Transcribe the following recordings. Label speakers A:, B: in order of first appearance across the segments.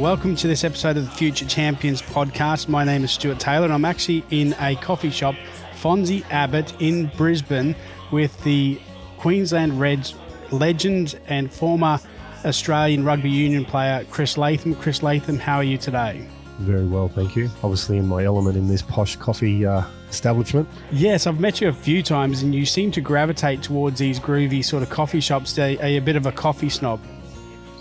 A: Welcome to this episode of the Future Champions podcast. My name is Stuart Taylor, and I'm actually in a coffee shop, Fonzie Abbott in Brisbane, with the Queensland Reds legend and former Australian rugby union player Chris Latham. Chris Latham, how are you today?
B: Very well, thank you. Obviously, in my element in this posh coffee uh, establishment.
A: Yes, I've met you a few times, and you seem to gravitate towards these groovy sort of coffee shops. Are you a bit of a coffee snob?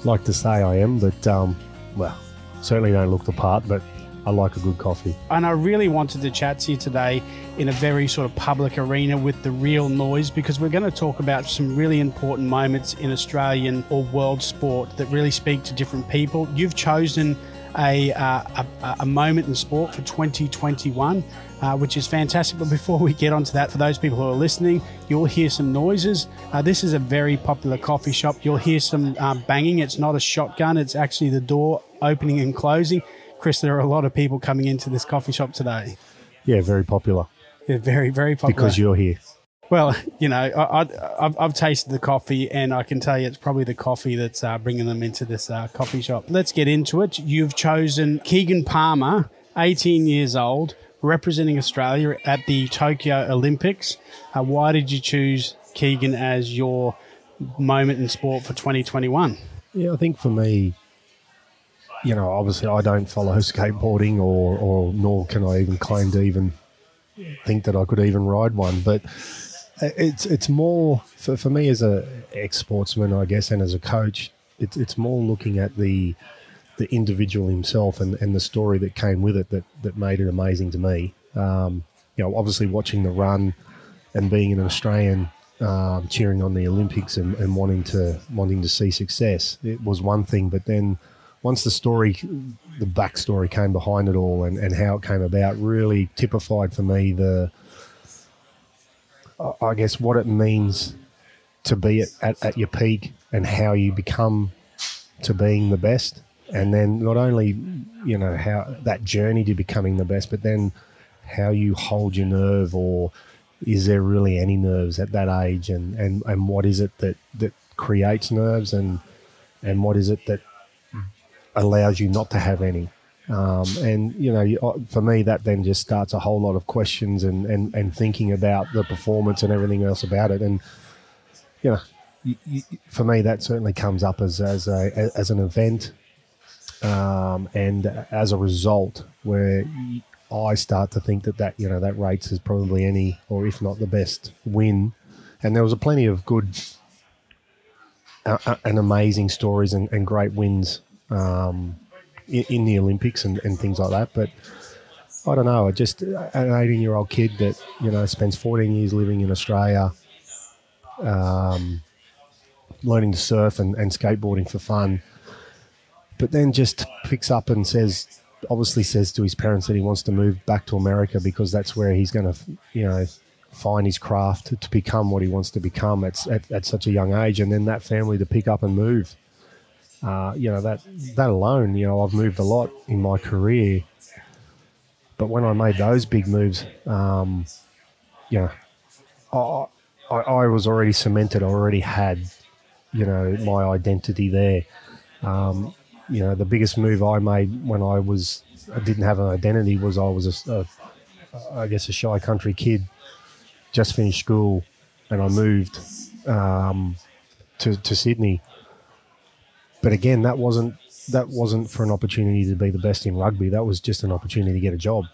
B: Like to say I am, but um, well, certainly don't look the part, but I like a good coffee.
A: And I really wanted to chat to you today in a very sort of public arena with the real noise because we're going to talk about some really important moments in Australian or world sport that really speak to different people. You've chosen a, uh, a, a, moment in sport for 2021, uh, which is fantastic. But before we get onto that, for those people who are listening, you'll hear some noises. Uh, this is a very popular coffee shop. You'll hear some uh, banging. It's not a shotgun, it's actually the door opening and closing. Chris, there are a lot of people coming into this coffee shop today.
B: Yeah, very popular.
A: They're very, very popular.
B: Because you're here.
A: Well, you know, I, have I've tasted the coffee, and I can tell you it's probably the coffee that's uh, bringing them into this uh, coffee shop. Let's get into it. You've chosen Keegan Palmer, 18 years old, representing Australia at the Tokyo Olympics. Uh, why did you choose Keegan as your moment in sport for 2021?
B: Yeah, I think for me, you know, obviously I don't follow skateboarding, or, or nor can I even claim to even think that I could even ride one, but it's it's more for, for me as a ex sportsman, I guess, and as a coach. It's it's more looking at the the individual himself and, and the story that came with it that that made it amazing to me. Um, you know, obviously watching the run and being an Australian um, cheering on the Olympics and, and wanting to wanting to see success, it was one thing. But then once the story, the backstory came behind it all and, and how it came about, really typified for me the I guess, what it means to be at, at, at, your peak and how you become to being the best. And then not only, you know, how that journey to becoming the best, but then how you hold your nerve or is there really any nerves at that age and, and, and what is it that, that creates nerves and and what is it that allows you not to have any um, and you know, uh, for me, that then just starts a whole lot of questions and, and, and thinking about the performance and everything else about it. And you know, you, you, for me, that certainly comes up as as a as an event, um, and as a result, where I start to think that that you know that rates is probably any or if not the best win. And there was a plenty of good uh, uh and amazing stories and, and great wins. Um, in, in the Olympics and, and things like that. But I don't know. Just an 18 year old kid that you know spends 14 years living in Australia, um, learning to surf and, and skateboarding for fun, but then just picks up and says, obviously says to his parents that he wants to move back to America because that's where he's going to, you know, find his craft to, to become what he wants to become at, at, at such a young age, and then that family to pick up and move uh, you know that that alone, you know, I've moved a lot in my career, but when I made those big moves, um, you know, I, I, I was already cemented. I already had, you know, my identity there. Um, you know, the biggest move I made when I was I didn't have an identity was I was a, a I guess a shy country kid, just finished school, and I moved um, to to Sydney but again, that wasn't that wasn't for an opportunity to be the best in rugby. That was just an opportunity to get a job.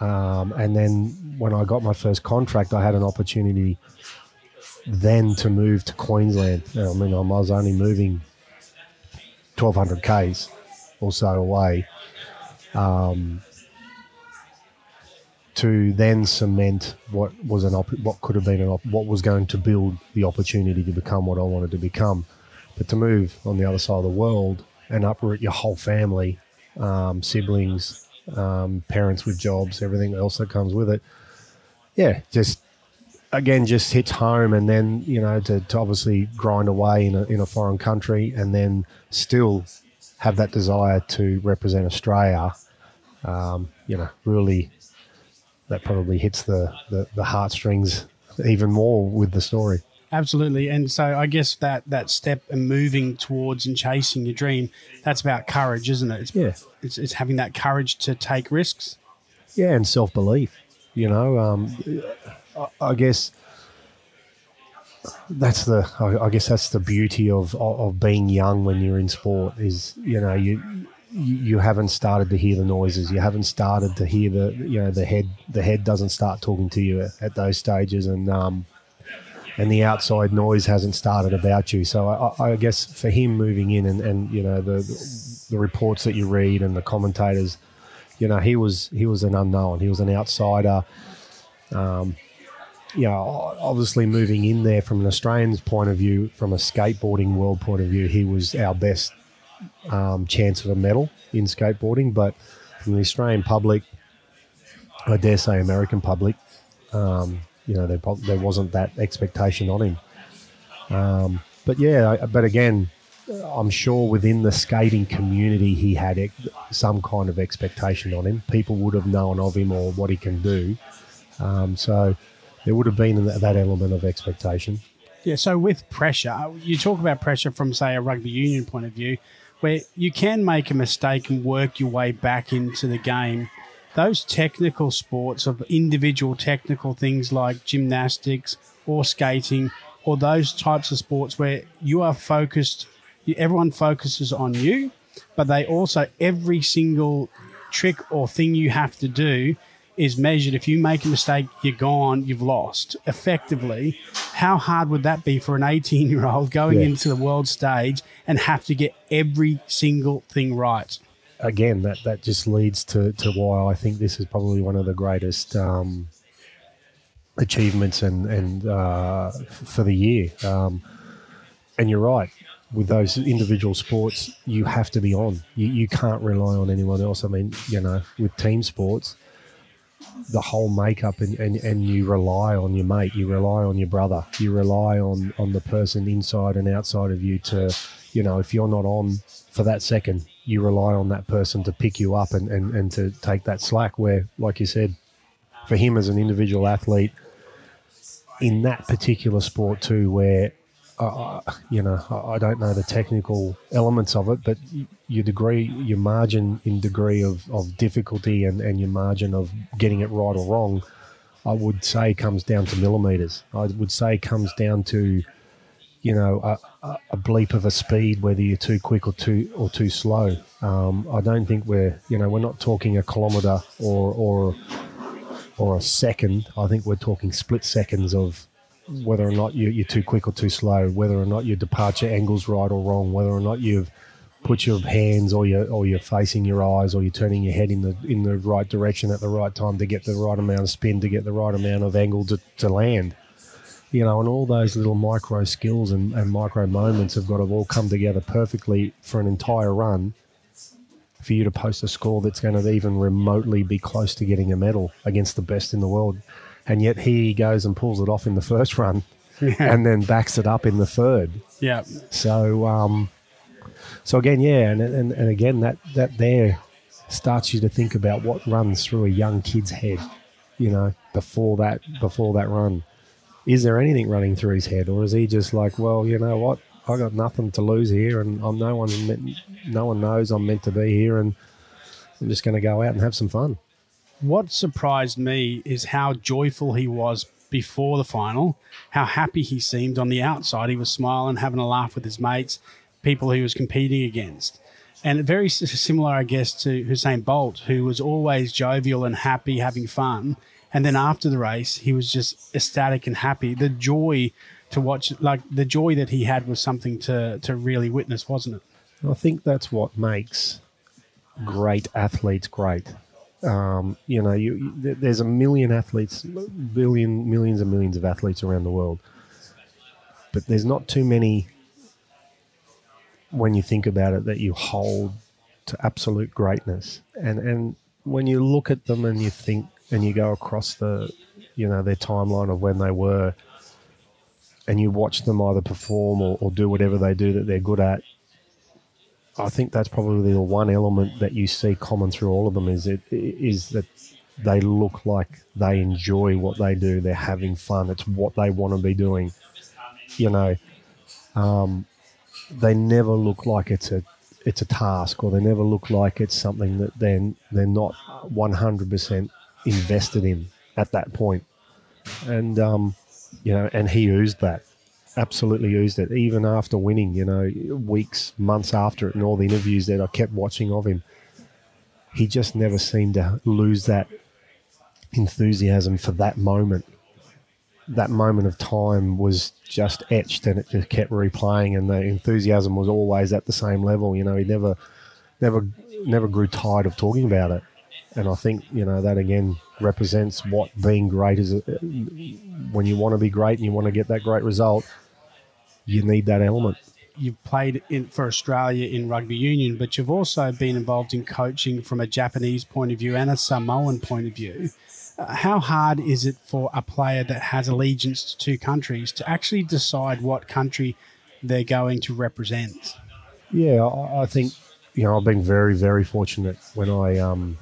B: Um, and then when I got my first contract, I had an opportunity then to move to Queensland. I mean, I was only moving 1,200 k's or so away. Um, to then cement what was an op- what could have been an op- what was going to build the opportunity to become what I wanted to become. But to move on the other side of the world and uproot your whole family, um, siblings, um, parents with jobs, everything else that comes with it, yeah, just again just hits home and then you know to, to obviously grind away in a, in a foreign country and then still have that desire to represent australia um, you know really that probably hits the, the, the heartstrings even more with the story
A: Absolutely. And so I guess that that step and moving towards and chasing your dream, that's about courage, isn't it? It's,
B: Yeah.
A: It's, it's having that courage to take risks.
B: Yeah, and self belief. You know, um, I, I guess that's the. I, I guess that's the beauty of, of of being young when you're in sport. Is you know you. You you haven't started to hear the noises. You haven't started to hear the you know the head. The head doesn't start talking to you at, at those stages, and um, and the outside noise hasn't started about you. So I, I guess for him moving in and, and you know the the reports that you read and the commentators, you know he was he was an unknown. He was an outsider. Um, you know, obviously moving in there from an Australian's point of view, from a skateboarding world point of view, he was our best um, chance of a medal in skateboarding. But from the Australian public, I dare say American public, um, you know, there, there wasn't that expectation on him. Um, but yeah, but again, I'm sure within the skating community, he had ex- some kind of expectation on him. People would have known of him or what he can do. Um, so there would have been that, that element of expectation.
A: Yeah, so with pressure, you talk about pressure from, say, a rugby union point of view, where you can make a mistake and work your way back into the game. Those technical sports of individual technical things like gymnastics or skating, or those types of sports where you are focused, everyone focuses on you, but they also, every single trick or thing you have to do is measured. If you make a mistake, you're gone, you've lost. Effectively, how hard would that be for an 18 year old going
B: Yeah.
A: into the world stage and have to get every single thing right?
B: Again, that, that just leads to, to why I think this is probably one of the greatest um, achievements and, and uh, for the year. Um, and you're right. With those individual sports, you have to be on. You, you can't rely on anyone else. I mean, you know, with team sports, the whole makeup and, and, and you rely on your mate, you rely on your brother, you rely on, on the person inside and outside of you to, you know, if you're not on for that second, you rely on that person to pick you up and, and, and to take that slack. Where, like you said, for him as an individual athlete, in that particular sport too, where uh, you know I don't know the technical elements of it, but your degree, your margin in degree of, of difficulty and, and your margin of getting it right or wrong, I would say comes down to millimeters. I would say comes down to you know a, a, bleep of a speed, whether you're too quick or too or too slow. Um, I don't think we're you know we're not talking a kilometre or or or a second. I think we're talking split seconds of whether or not you, you're too quick or too slow, whether or not your departure angle's right or wrong, whether or not you've put your hands or you're, or you're facing your eyes or you're turning your head in the in the right direction at the right time to get the right amount of spin, to get the right amount of angle to, to land. You know, and all those little micro skills and, and micro moments have got to all come together perfectly for an entire run for you to post a score that's going to even remotely be close to getting a medal against the best in the world. And yet he goes and pulls it off in the first run and then backs it up in the third.
A: Yeah.
B: So, um, so again, yeah, and, and, and again, that, that there starts you to think about what runs through a young kid's head, you know, before that, before that run. Is there anything running through his head, or is he just like, well, you know what, I got nothing to lose here, and I'm no one, no one knows I'm meant to be here, and I'm just going to go out and have some fun.
A: What surprised me is how joyful he was before the final, how happy he seemed on the outside. He was smiling, having a laugh with his mates, people he was competing against. And very similar, I guess, to Usain Bolt, who was always jovial and happy, having fun. And then after the race, he was just ecstatic and happy. The joy to watch, like the joy that he had was something to, to really witness, wasn't it?
B: I think that's what makes great athletes great. Um, you know, you, you, there's a million athletes, billion, millions and millions of athletes around the world, but there's not too many when you think about it that you hold to absolute greatness. And and when you look at them and you think and you go across the, you know, their timeline of when they were, and you watch them either perform or, or do whatever they do that they're good at, I think that's probably the one element that you see common through all of them is it is that they look like they enjoy what they do. They're having fun. It's what they want to be doing. you know, um, they never look like it's a it's a task, or they never look like it's something that then they're not one hundred percent invested in at that point. And um, you know, and he oozed that, absolutely oozed it. Even after winning, you know, weeks, months after it, and all the interviews that I kept watching of him, he just never seemed to lose that enthusiasm for that moment. That moment of time was just etched, and it just kept replaying, and the enthusiasm was always at the same level. You know, he never, never, never grew tired of talking about it. And I think you know that again represents what being great is. When you want to be great and you want to get that great result, you need that element
A: you've played in, for Australia in rugby union, but you've also been involved in coaching from a Japanese point of view and a Samoan point of view. Uh, how hard is it for a player that has allegiance to two countries to actually decide what country they're going to represent?
B: Yeah, I, I think you know I've been very very fortunate when I um,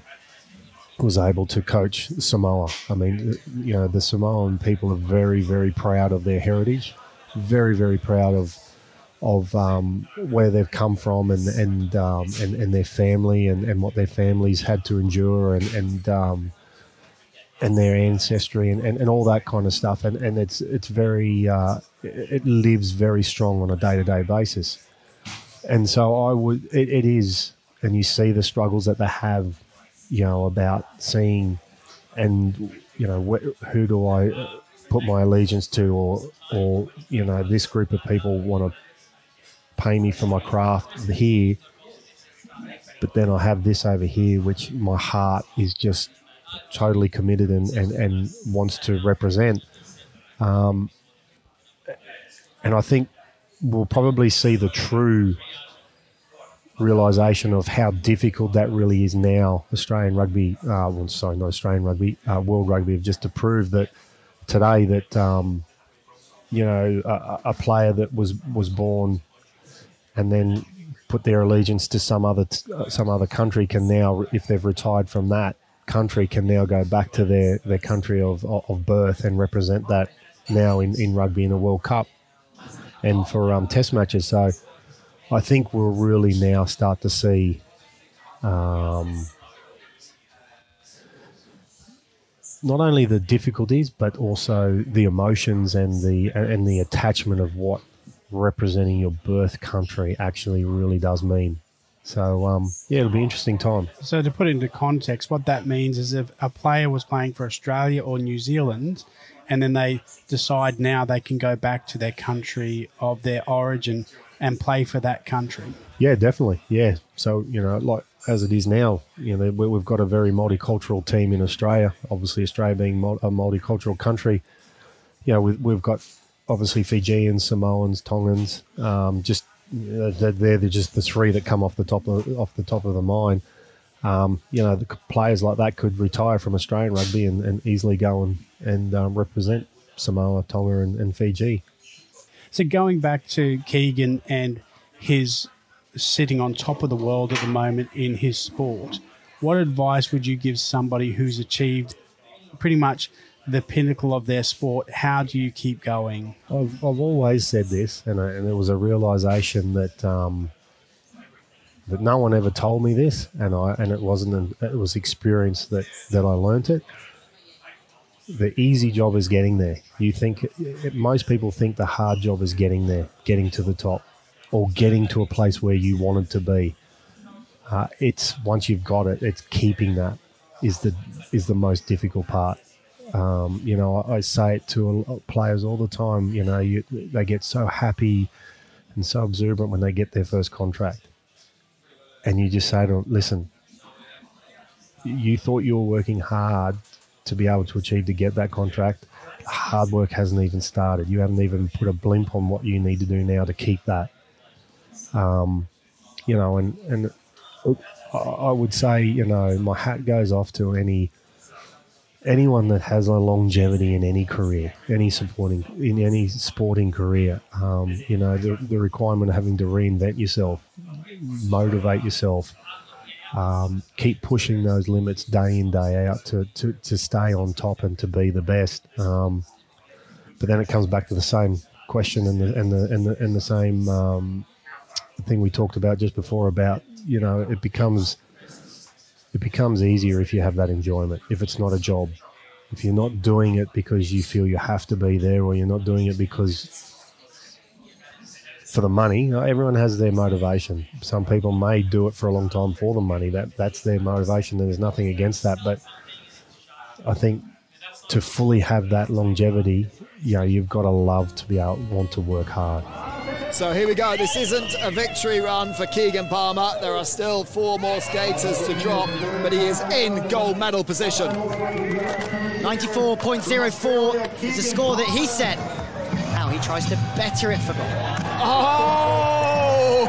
B: was able to coach Samoa. I mean, you know, the Samoan people are very, very proud of their heritage, very, very proud of of um, where they've come from and and um, and, and, their family and, and what their families had to endure and and um, and their ancestry and, and, and all that kind of stuff. And, and it's it's very uh, it lives very strong on a day to day basis. And so I would it, it is, and you see the struggles that they have you know, about seeing and, you know, wh- who do I put my allegiance to or, or, you know, this group of people want to pay me for my craft here. But then I have this over here, which my heart is just totally committed and, and, and wants to represent. Um, and I think we'll probably see the true realization of how difficult that really is now. Australian rugby, uh, well, sorry, not Australian rugby, uh, world rugby have just to prove that today that um, you know a, a, player that was was born and then put their allegiance to some other uh, some other country can now, if they've retired from that country, can now go back to their their country of of birth and represent that now in, in rugby in a World Cup and for um, Test matches. So I think we'll really now start to see um, not only the difficulties but also the emotions and the and the attachment of what representing your birth country actually really does mean. So um, yeah, it'll be interesting time.
A: So to put into context, what that means is if a player was playing for Australia or New Zealand, and then they decide now they can go back to their country of their origin and play for that country.
B: Yeah, definitely. Yeah. So, you know, like as it is now, you know, we've got a very multicultural team in Australia. Obviously, Australia being a multicultural country, you know, we've got obviously Fijians, Samoans, Tongans. Um, just they're, they're just the three that come off the top of off the top of the mind. Um, you know, the players like that could retire from Australian rugby and, and easily go and and um, represent Samoa, Tonga, and, and Fiji.
A: So going back to Keegan and his sitting on top of the world at the moment in his sport, what advice would you give somebody who's achieved pretty much the pinnacle of their sport? How do you keep going?
B: I've, I've always said this, and, I, and it was a realization that um, that no one ever told me this, and I and it wasn't an, it was experience that that I learnt it the easy job is getting there. You think most people think the hard job is getting there, getting to the top, or getting to a place where you wanted to be. Uh, it's once you've got it, it's keeping that is the is the most difficult part. Um, you know, I, I, say it to players all the time. You know, you, they get so happy and so exuberant when they get their first contract, and you just say to them, "Listen, you thought you were working hard to be able to achieve to get that contract. Hard work hasn't even started. You haven't even put a blimp on what you need to do now to keep that. Um, you know, and and I would say, you know, my hat goes off to any anyone that has a longevity in any career, any supporting in any sporting career. Um, you know, the, the requirement of having to reinvent yourself, motivate yourself, um, keep pushing those limits day in day out to, to, to stay on top and to be the best. Um, but then it comes back to the same question and the and the and the, and the same um, thing we talked about just before about you know it becomes it becomes easier if you have that enjoyment if it's not a job if you're not doing it because you feel you have to be there or you're not doing it because for the money uh, everyone has their motivation some people may do it for a long time for the money that that's their motivation and there's nothing against that but i think to fully have that longevity you know you've got to love to be able want to work hard
C: so here we go. This isn't a victory run for Keegan Palmer. There are still four more skaters to drop, but he is in gold medal position.
D: 94.04 is the score that he set. Now he tries to better it for gold.
C: Oh!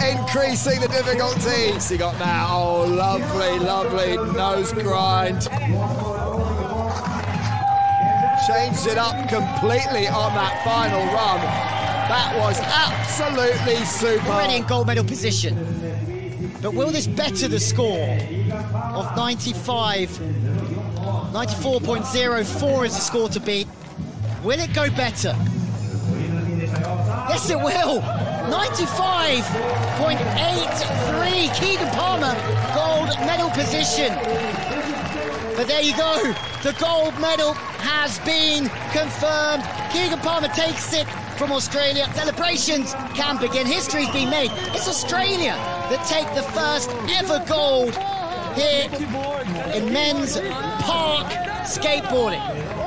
C: Increasing the difficulties. He got now. Oh, lovely, lovely nose grind changed it up completely on that final run. That was absolutely super.
D: Already in gold medal position. But will this better the score of 95? 94.04 is the score to beat. Will it go better? Yes, it will. 95.83. Keegan Palmer, gold medal position. But there you go. The gold medal has been confirmed. Keegan Palmer takes it from Australia. Celebrations can begin. History's been made. It's Australia that take the first ever gold here in men's park skateboarding.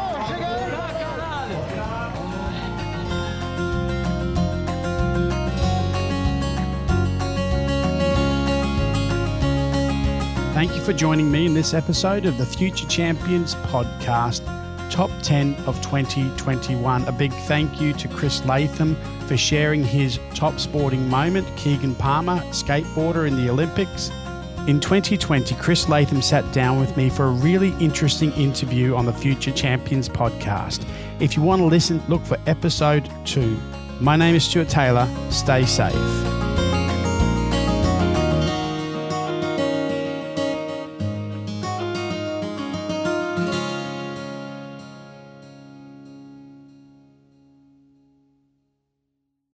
A: Thank you for joining me in this episode of the Future Champions podcast, Top 10 of 2021. A big thank you to Chris Latham for sharing his top sporting moment, Keegan Palmer, skateboarder in the Olympics. In 2020, Chris Latham sat down with me for a really interesting interview on the Future Champions podcast. If you want to listen, look for episode two. My name is Stuart Taylor. Stay safe.